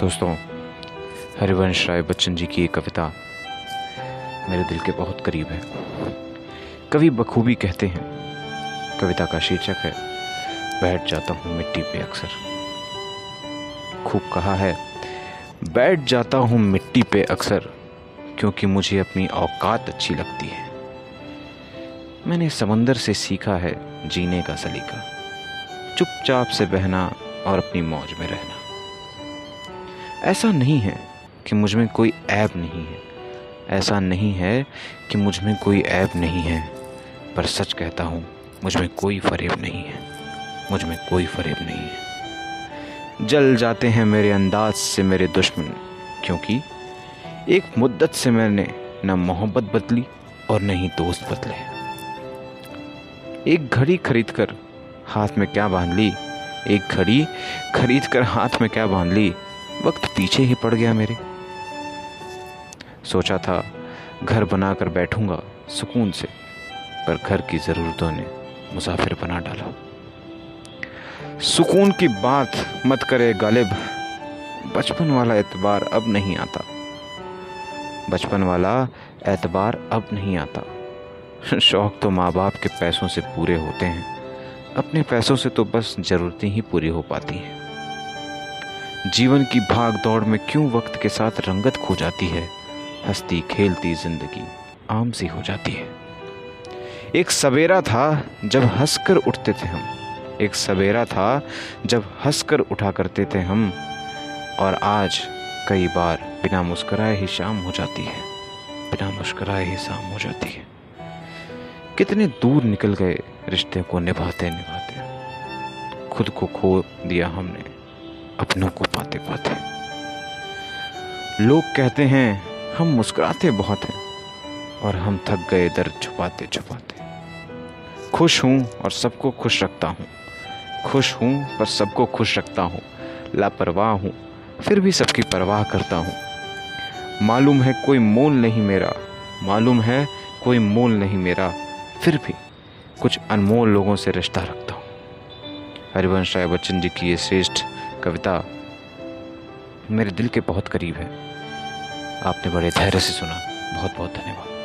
दोस्तों, हरिवंश राय बच्चन जी की एक कविता मेरे दिल के बहुत करीब है। कवि बखूबी कहते हैं, कविता का शीर्षक है, बैठ जाता हूँ मिट्टी पे अक्सर। खूब कहा है, बैठ जाता हूँ मिट्टी पे अक्सर, क्योंकि मुझे अपनी औकात अच्छी लगती है। मैंने समंदर से सीखा है जीने का सलीका। चुपचाप से बहना और अपनी मौज में रहना। ऐसा नहीं है कि मुझमें कोई ऐप नहीं है। ऐसा नहीं है कि मुझमें कोई ऐप नहीं है। पर सच कहता हूँ, मुझमें कोई फरेब नहीं है। मुझमें कोई फरेब नहीं है। जल जाते हैं मेरे अंदाज से मेरे दुश्मन, क्योंकि एक मुद्दत से मैंने न मोहब्बत बदली और न ही दोस्त बदले। एक घड़ी खरीद कर हाथ में क्या बाँध ली? एक घड़ी खरीद कर हाथ में क्या बाँध ली? वक्त पीछे ही पड़ गया मेरे। सोचा था, घर बनाकर बैठूँगा सुकून से, पर घर की ज़रूरतों ने मुसाफिर बना डाला। सुकून की बात मत करे गालिब। बचपन वाला एतबार अब नहीं आता। बचपन वाला एतबार अब नहीं आता। शौक तो माँ बाप के पैसों से पूरे होते हैं। अपने पैसों से तो बस ज़रूरतें ही पूरी हो पाती हैं। जीवन की भाग दौड़ में क्यों वक्त के साथ रंगत खो जाती है? हंसती खेलती ज़िंदगी आम सी हो जाती है। एक सवेरा था जब हंसकर उठते थे हम। एक सवेरा था जब हंसकर उठा करते थे हम। और आज कई बार बिना मुस्कुराए ही शाम हो जाती है। बिना मुस्कुराए ही शाम हो जाती है। कितने दूर निकल गए रिश्ते को निभाते निभाते खुद को खो दिया हमने। अपनों को पाते पाते। लोग कहते हैं, हम मुस्कुराते बहुत हैं और हम थक गए दर्द छुपाते छुपाते। खुश हूँ और सबको खुश रखता हूँ। खुश हूँ पर सबको खुश रखता हूँ। लापरवाह हूँ, फिर भी सबकी परवाह करता हूँ। मालूम है कोई मोल नहीं मेरा। मालूम है कोई मोल नहीं मेरा। फिर भी कुछ अनमोल लोगों से रिश्ता रखता हूँ। हरिवंश राय बच्चन जी की ये श्रेष्ठ कविता मेरे दिल के बहुत करीब है। आपने बड़े धैर्य से सुना। बहुत बहुत धन्यवाद।